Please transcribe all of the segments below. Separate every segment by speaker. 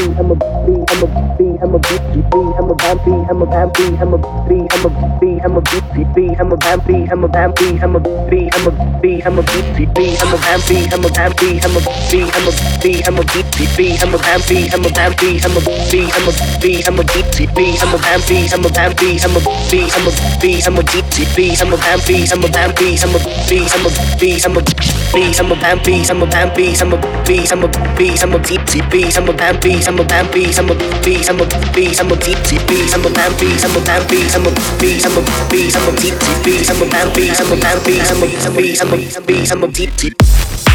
Speaker 1: bee, I'm a bee, I'm a bee, I'm a bee, I'm a bee, I'm a bee, I'm a bee, I'm a bee, I'm a bee. I'm a BCB, I'm a vampy, I'm a vampy, I'm a B, I'm a B,
Speaker 2: I'm a BCB, I'm a vampy, I'm a vampy, I'm a B, I'm a B, I'm a BCB, I'm a vampy, I'm a vampy, I'm a B, I'm a B, I'm a BCB, I'm a vampy, I'm a vampy, I'm a B, I'm a B, I'm a BCB, I'm a vampy, I'm a vampy, I'm a B, I'm a B, I'm a B, I'm a Bambi, I'm a vampy, I'm a B, I'm a B, I'm a BCB, I'm a vampy, I'm a vampy, I'm a B, I'm a B, I'm a BCB, I'm a vampy, I'm a vampy, I'm a B, I'm a beat, I'm a beat, beat, I'm a beat, I'm a beat, I'm a beat, I'm a beat, I'm a beat, I'm a beat, I'm a beat, I'm a beat,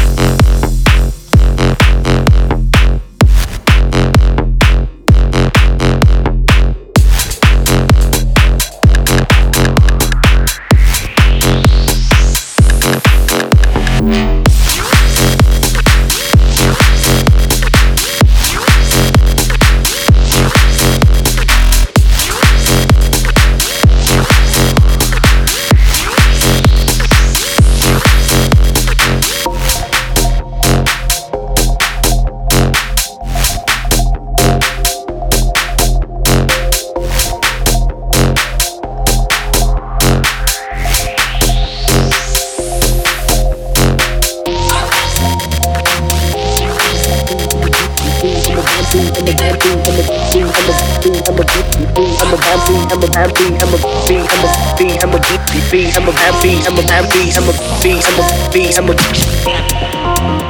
Speaker 1: bouncing, I'm a bouncing, I'm a bouncing, I'm a bouncing, I'm a bouncing, I'm a
Speaker 2: bouncing, I'm a bouncing, I'm a bouncing, I'm a bouncing, I'm a bouncing, I'm a bouncing, I'm a bouncing, I'm a bouncing, I'm a bouncing, I'm a bouncing, I'm a bouncing, I'm a bouncing,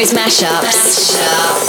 Speaker 3: Asco's mashups? mashups.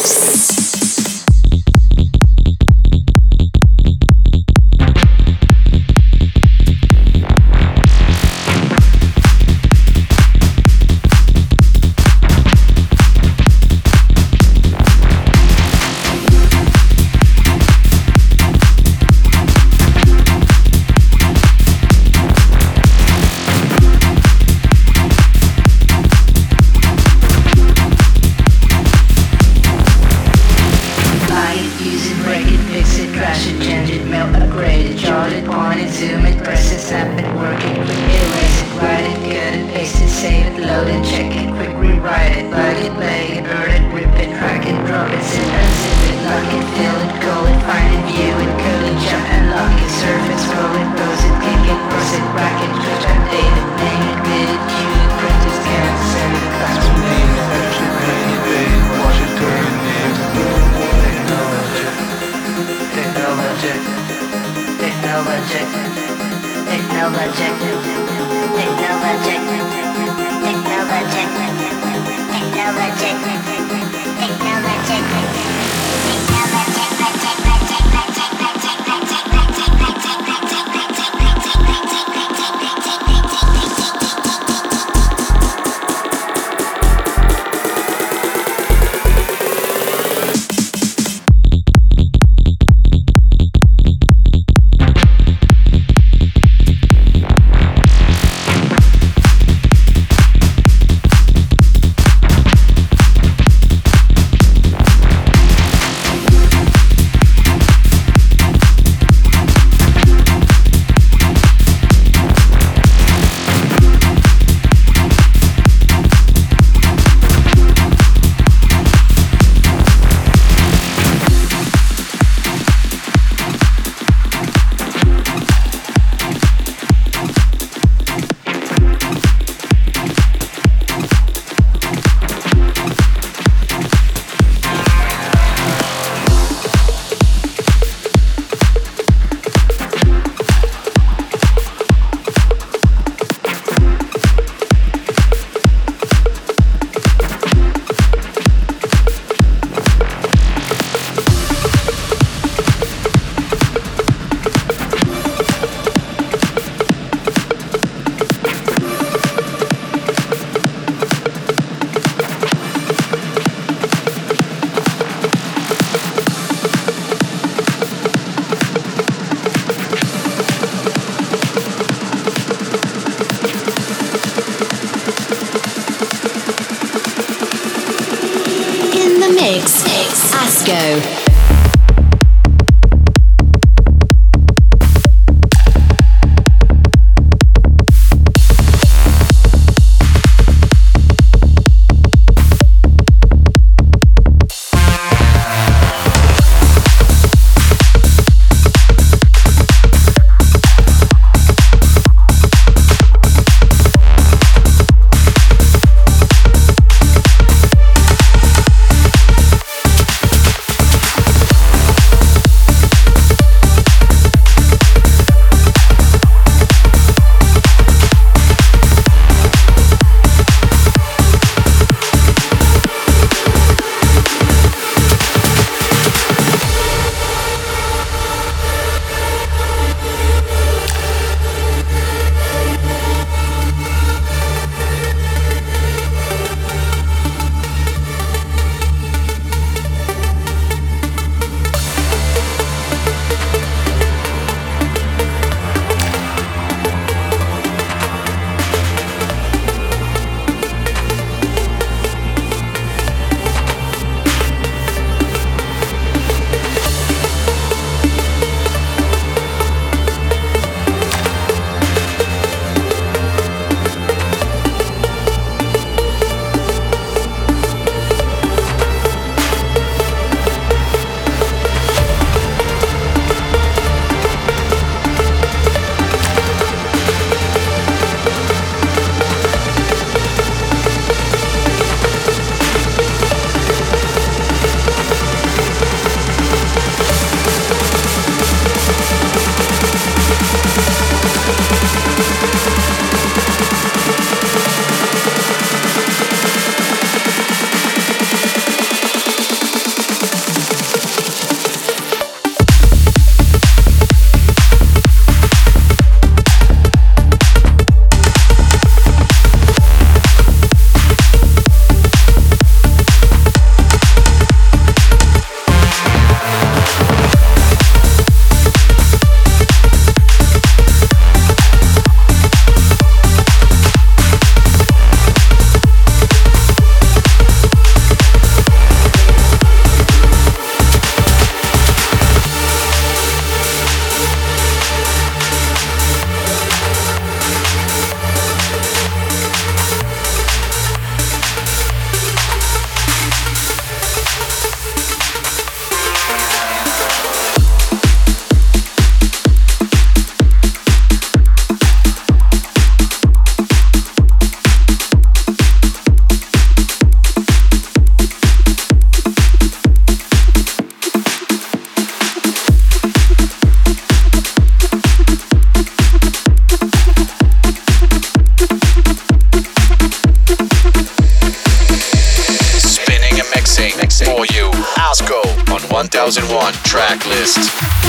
Speaker 4: 2001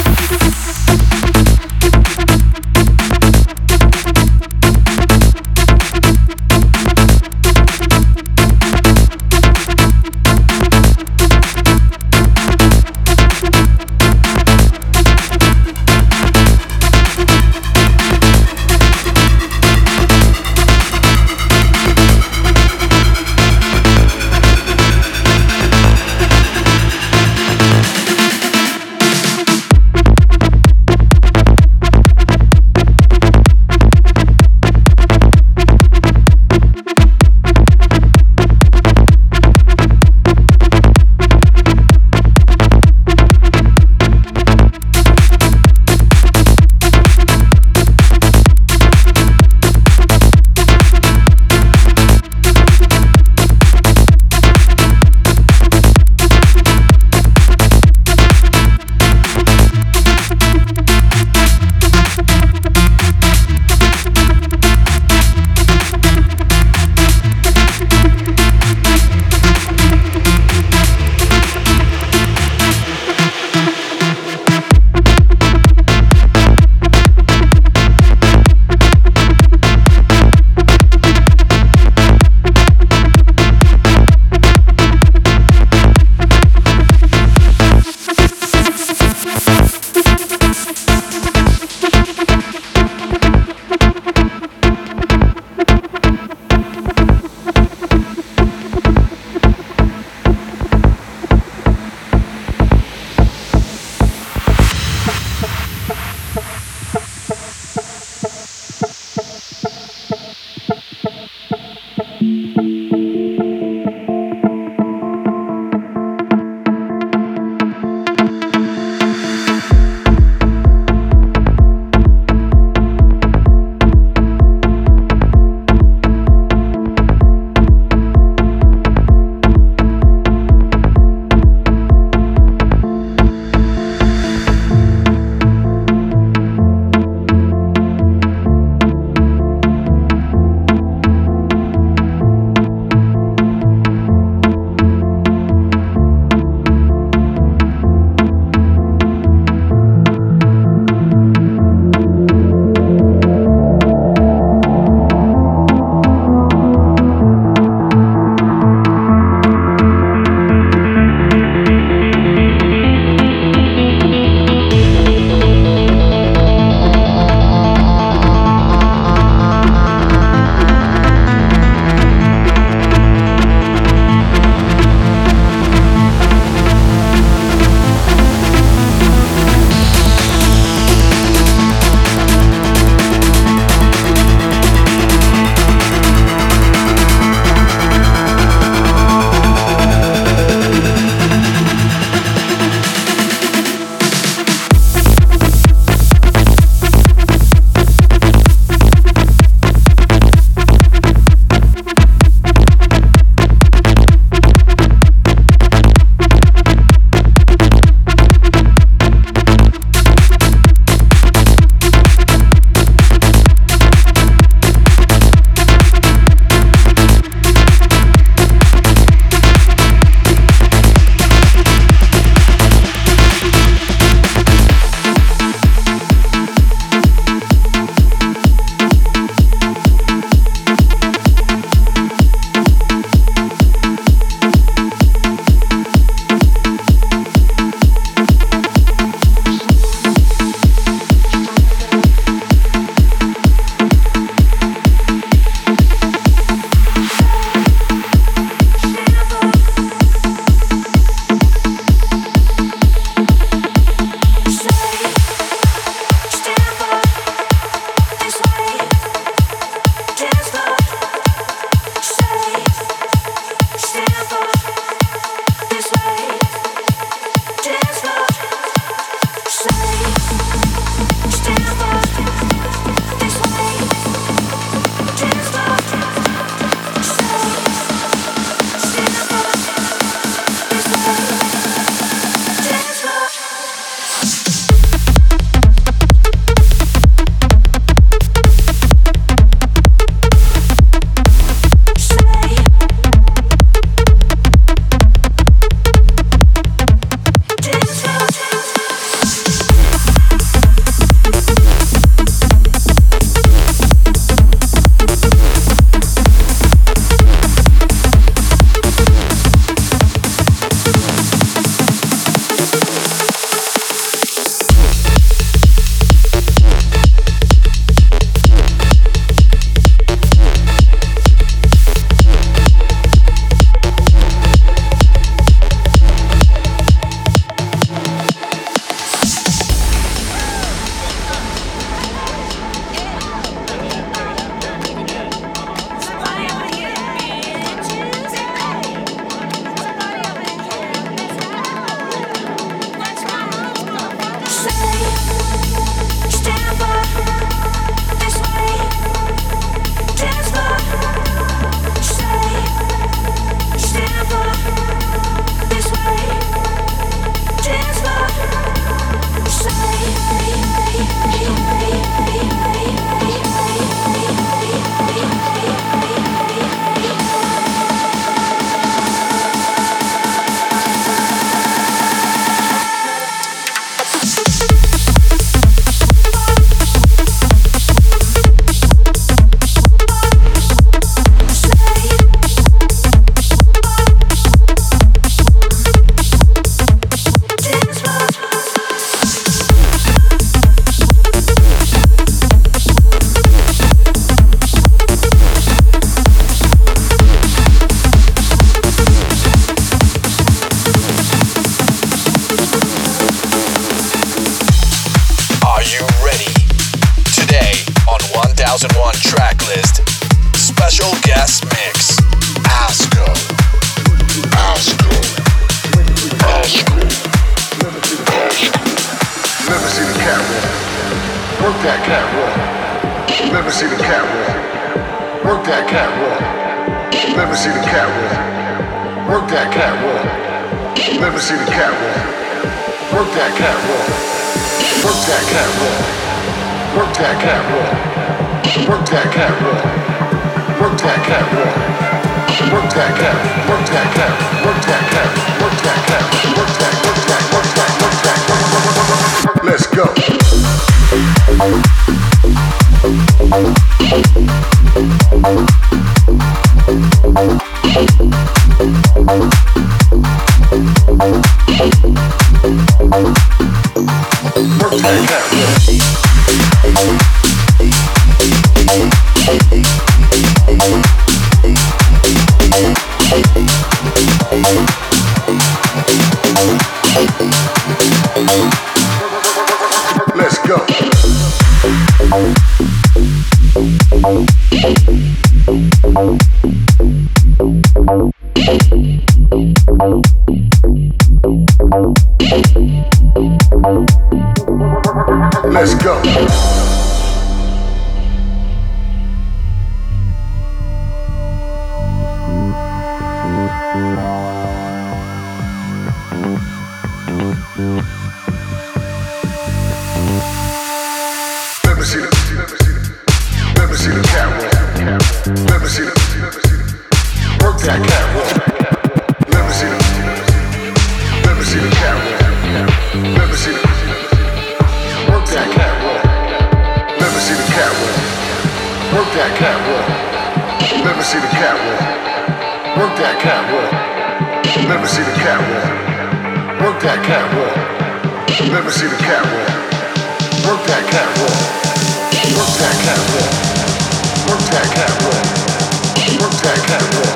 Speaker 4: catwalk. Let me see the catwalk. Work that catwalk. Let me see the catwalk. Work that catwalk. Work that catwalk. Work that catwalk. Work that catwalk. Work that catwalk. Work that catwalk. Work that catwalk. Work that catwalk. Work that catwalk. Work that. Work that. Work that. Work that. Work that.
Speaker 1: Let's go. Let me see the catwalk. Work that catwalk. Work that catwalk. Work that catwalk. Work that catwalk.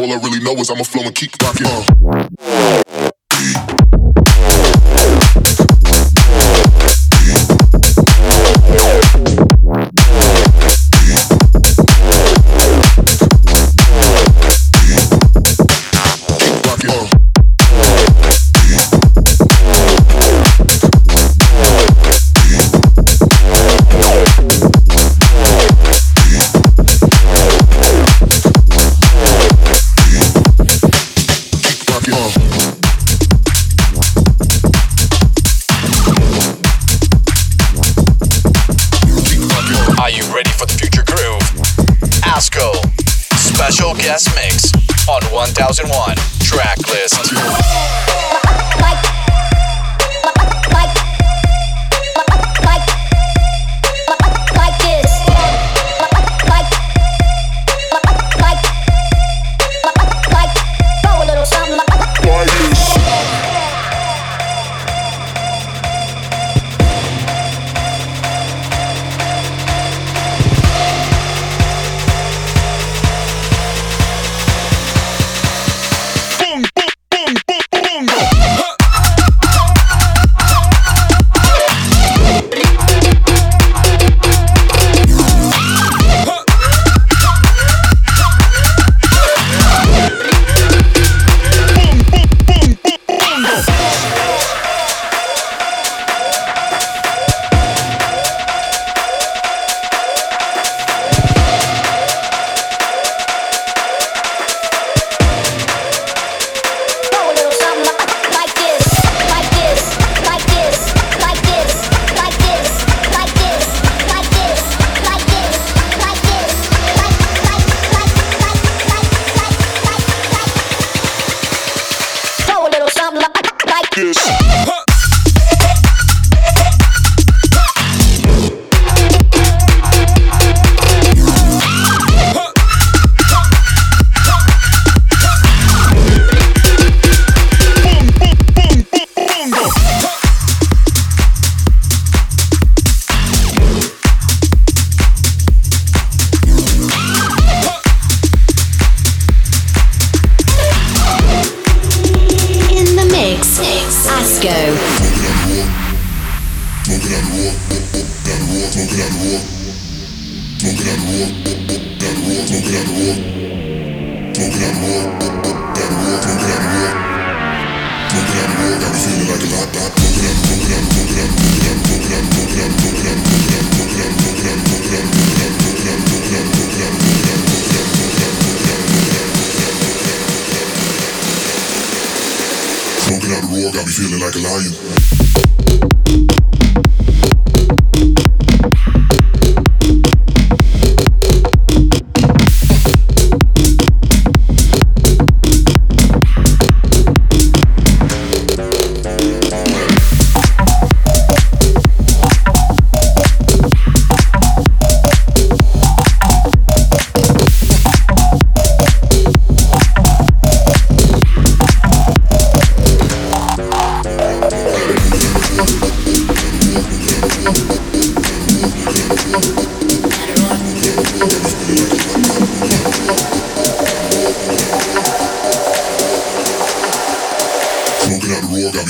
Speaker 5: All I really know is I'ma flow and keep rocking. Uh.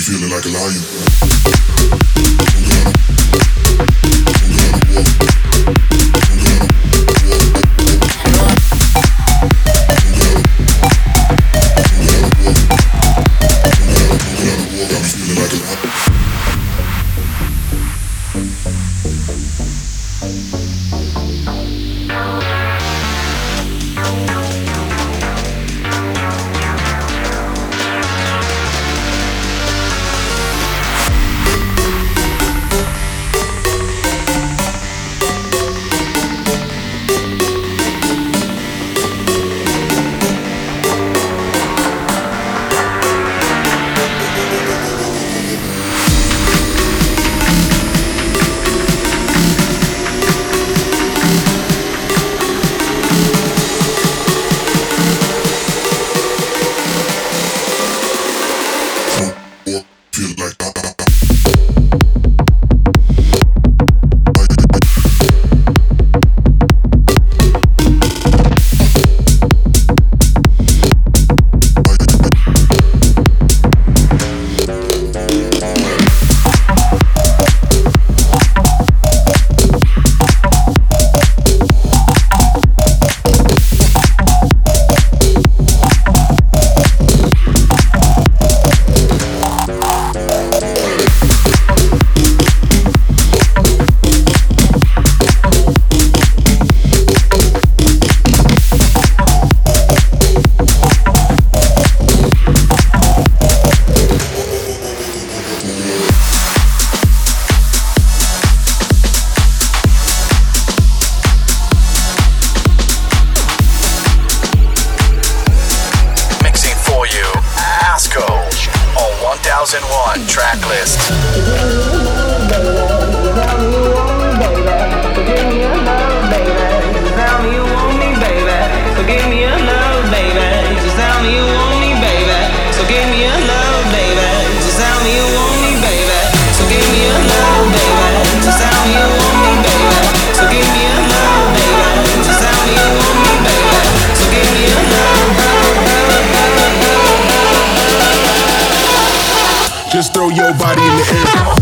Speaker 5: feeling like a lion.
Speaker 6: Body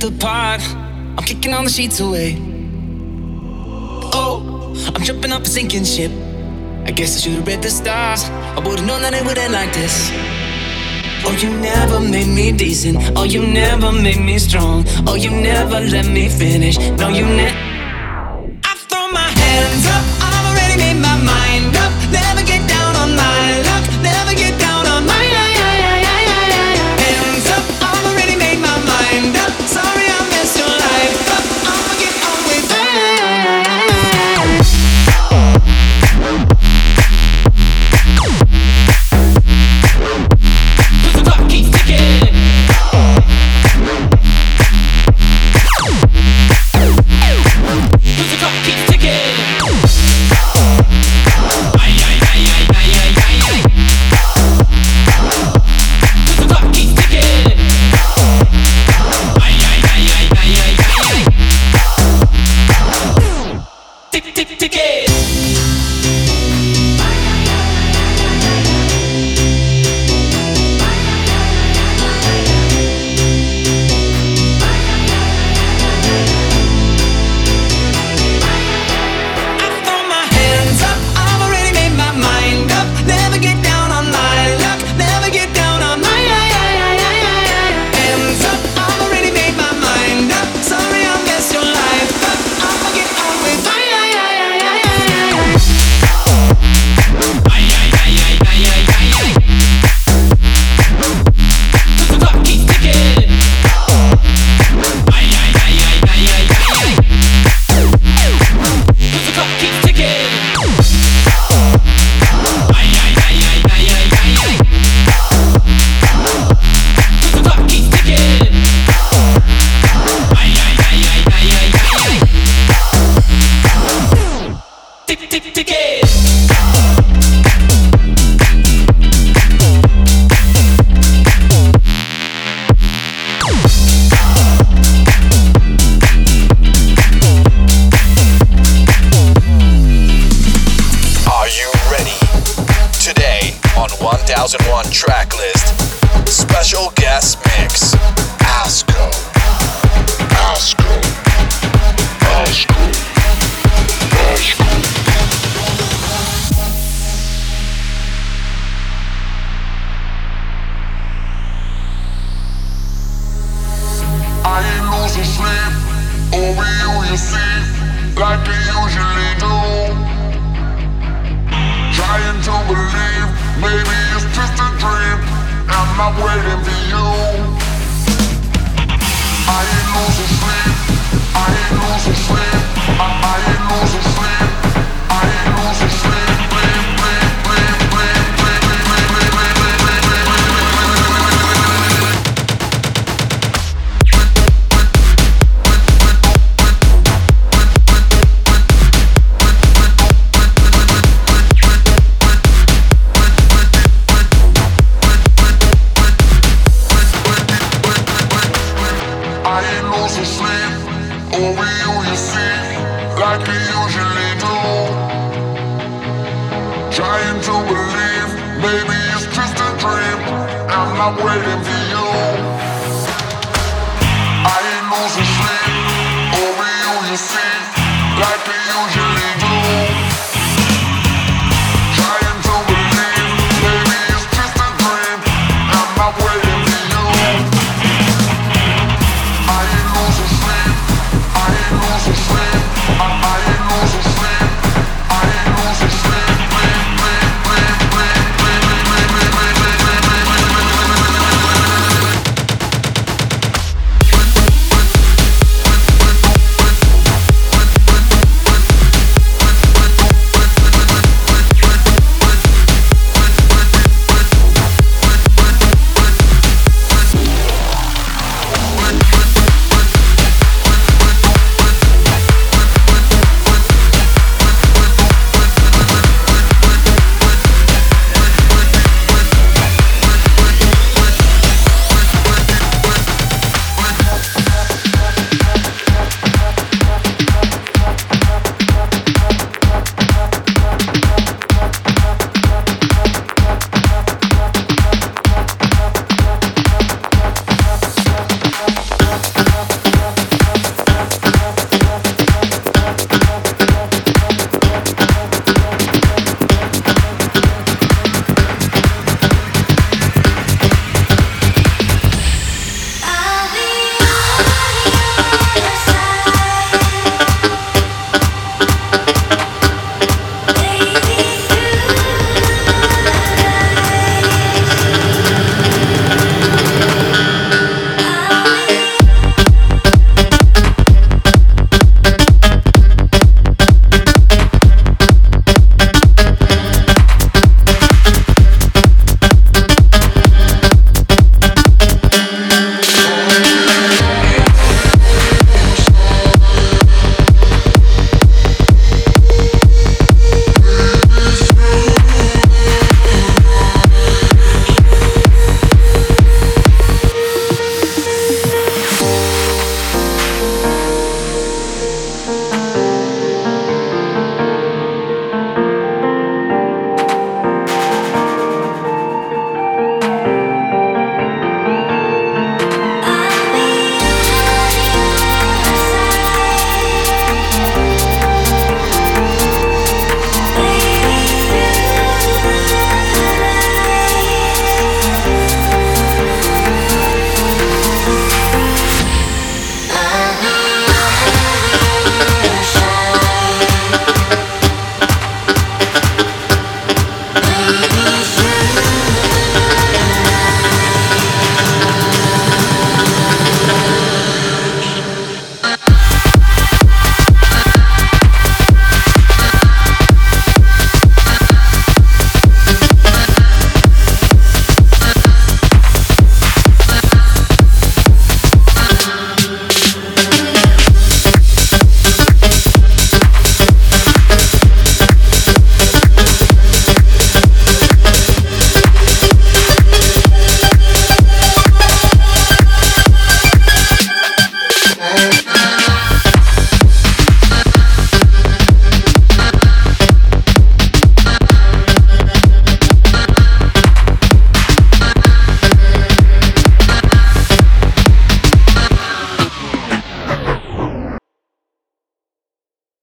Speaker 7: the pot. I'm kicking all the sheets away. Oh, I'm jumping off a sinking ship. I guess I should've read the stars. I would've known that it would end like this. Oh, you never made me decent. Oh, you never made me strong. Oh, you never let me finish. No, you never.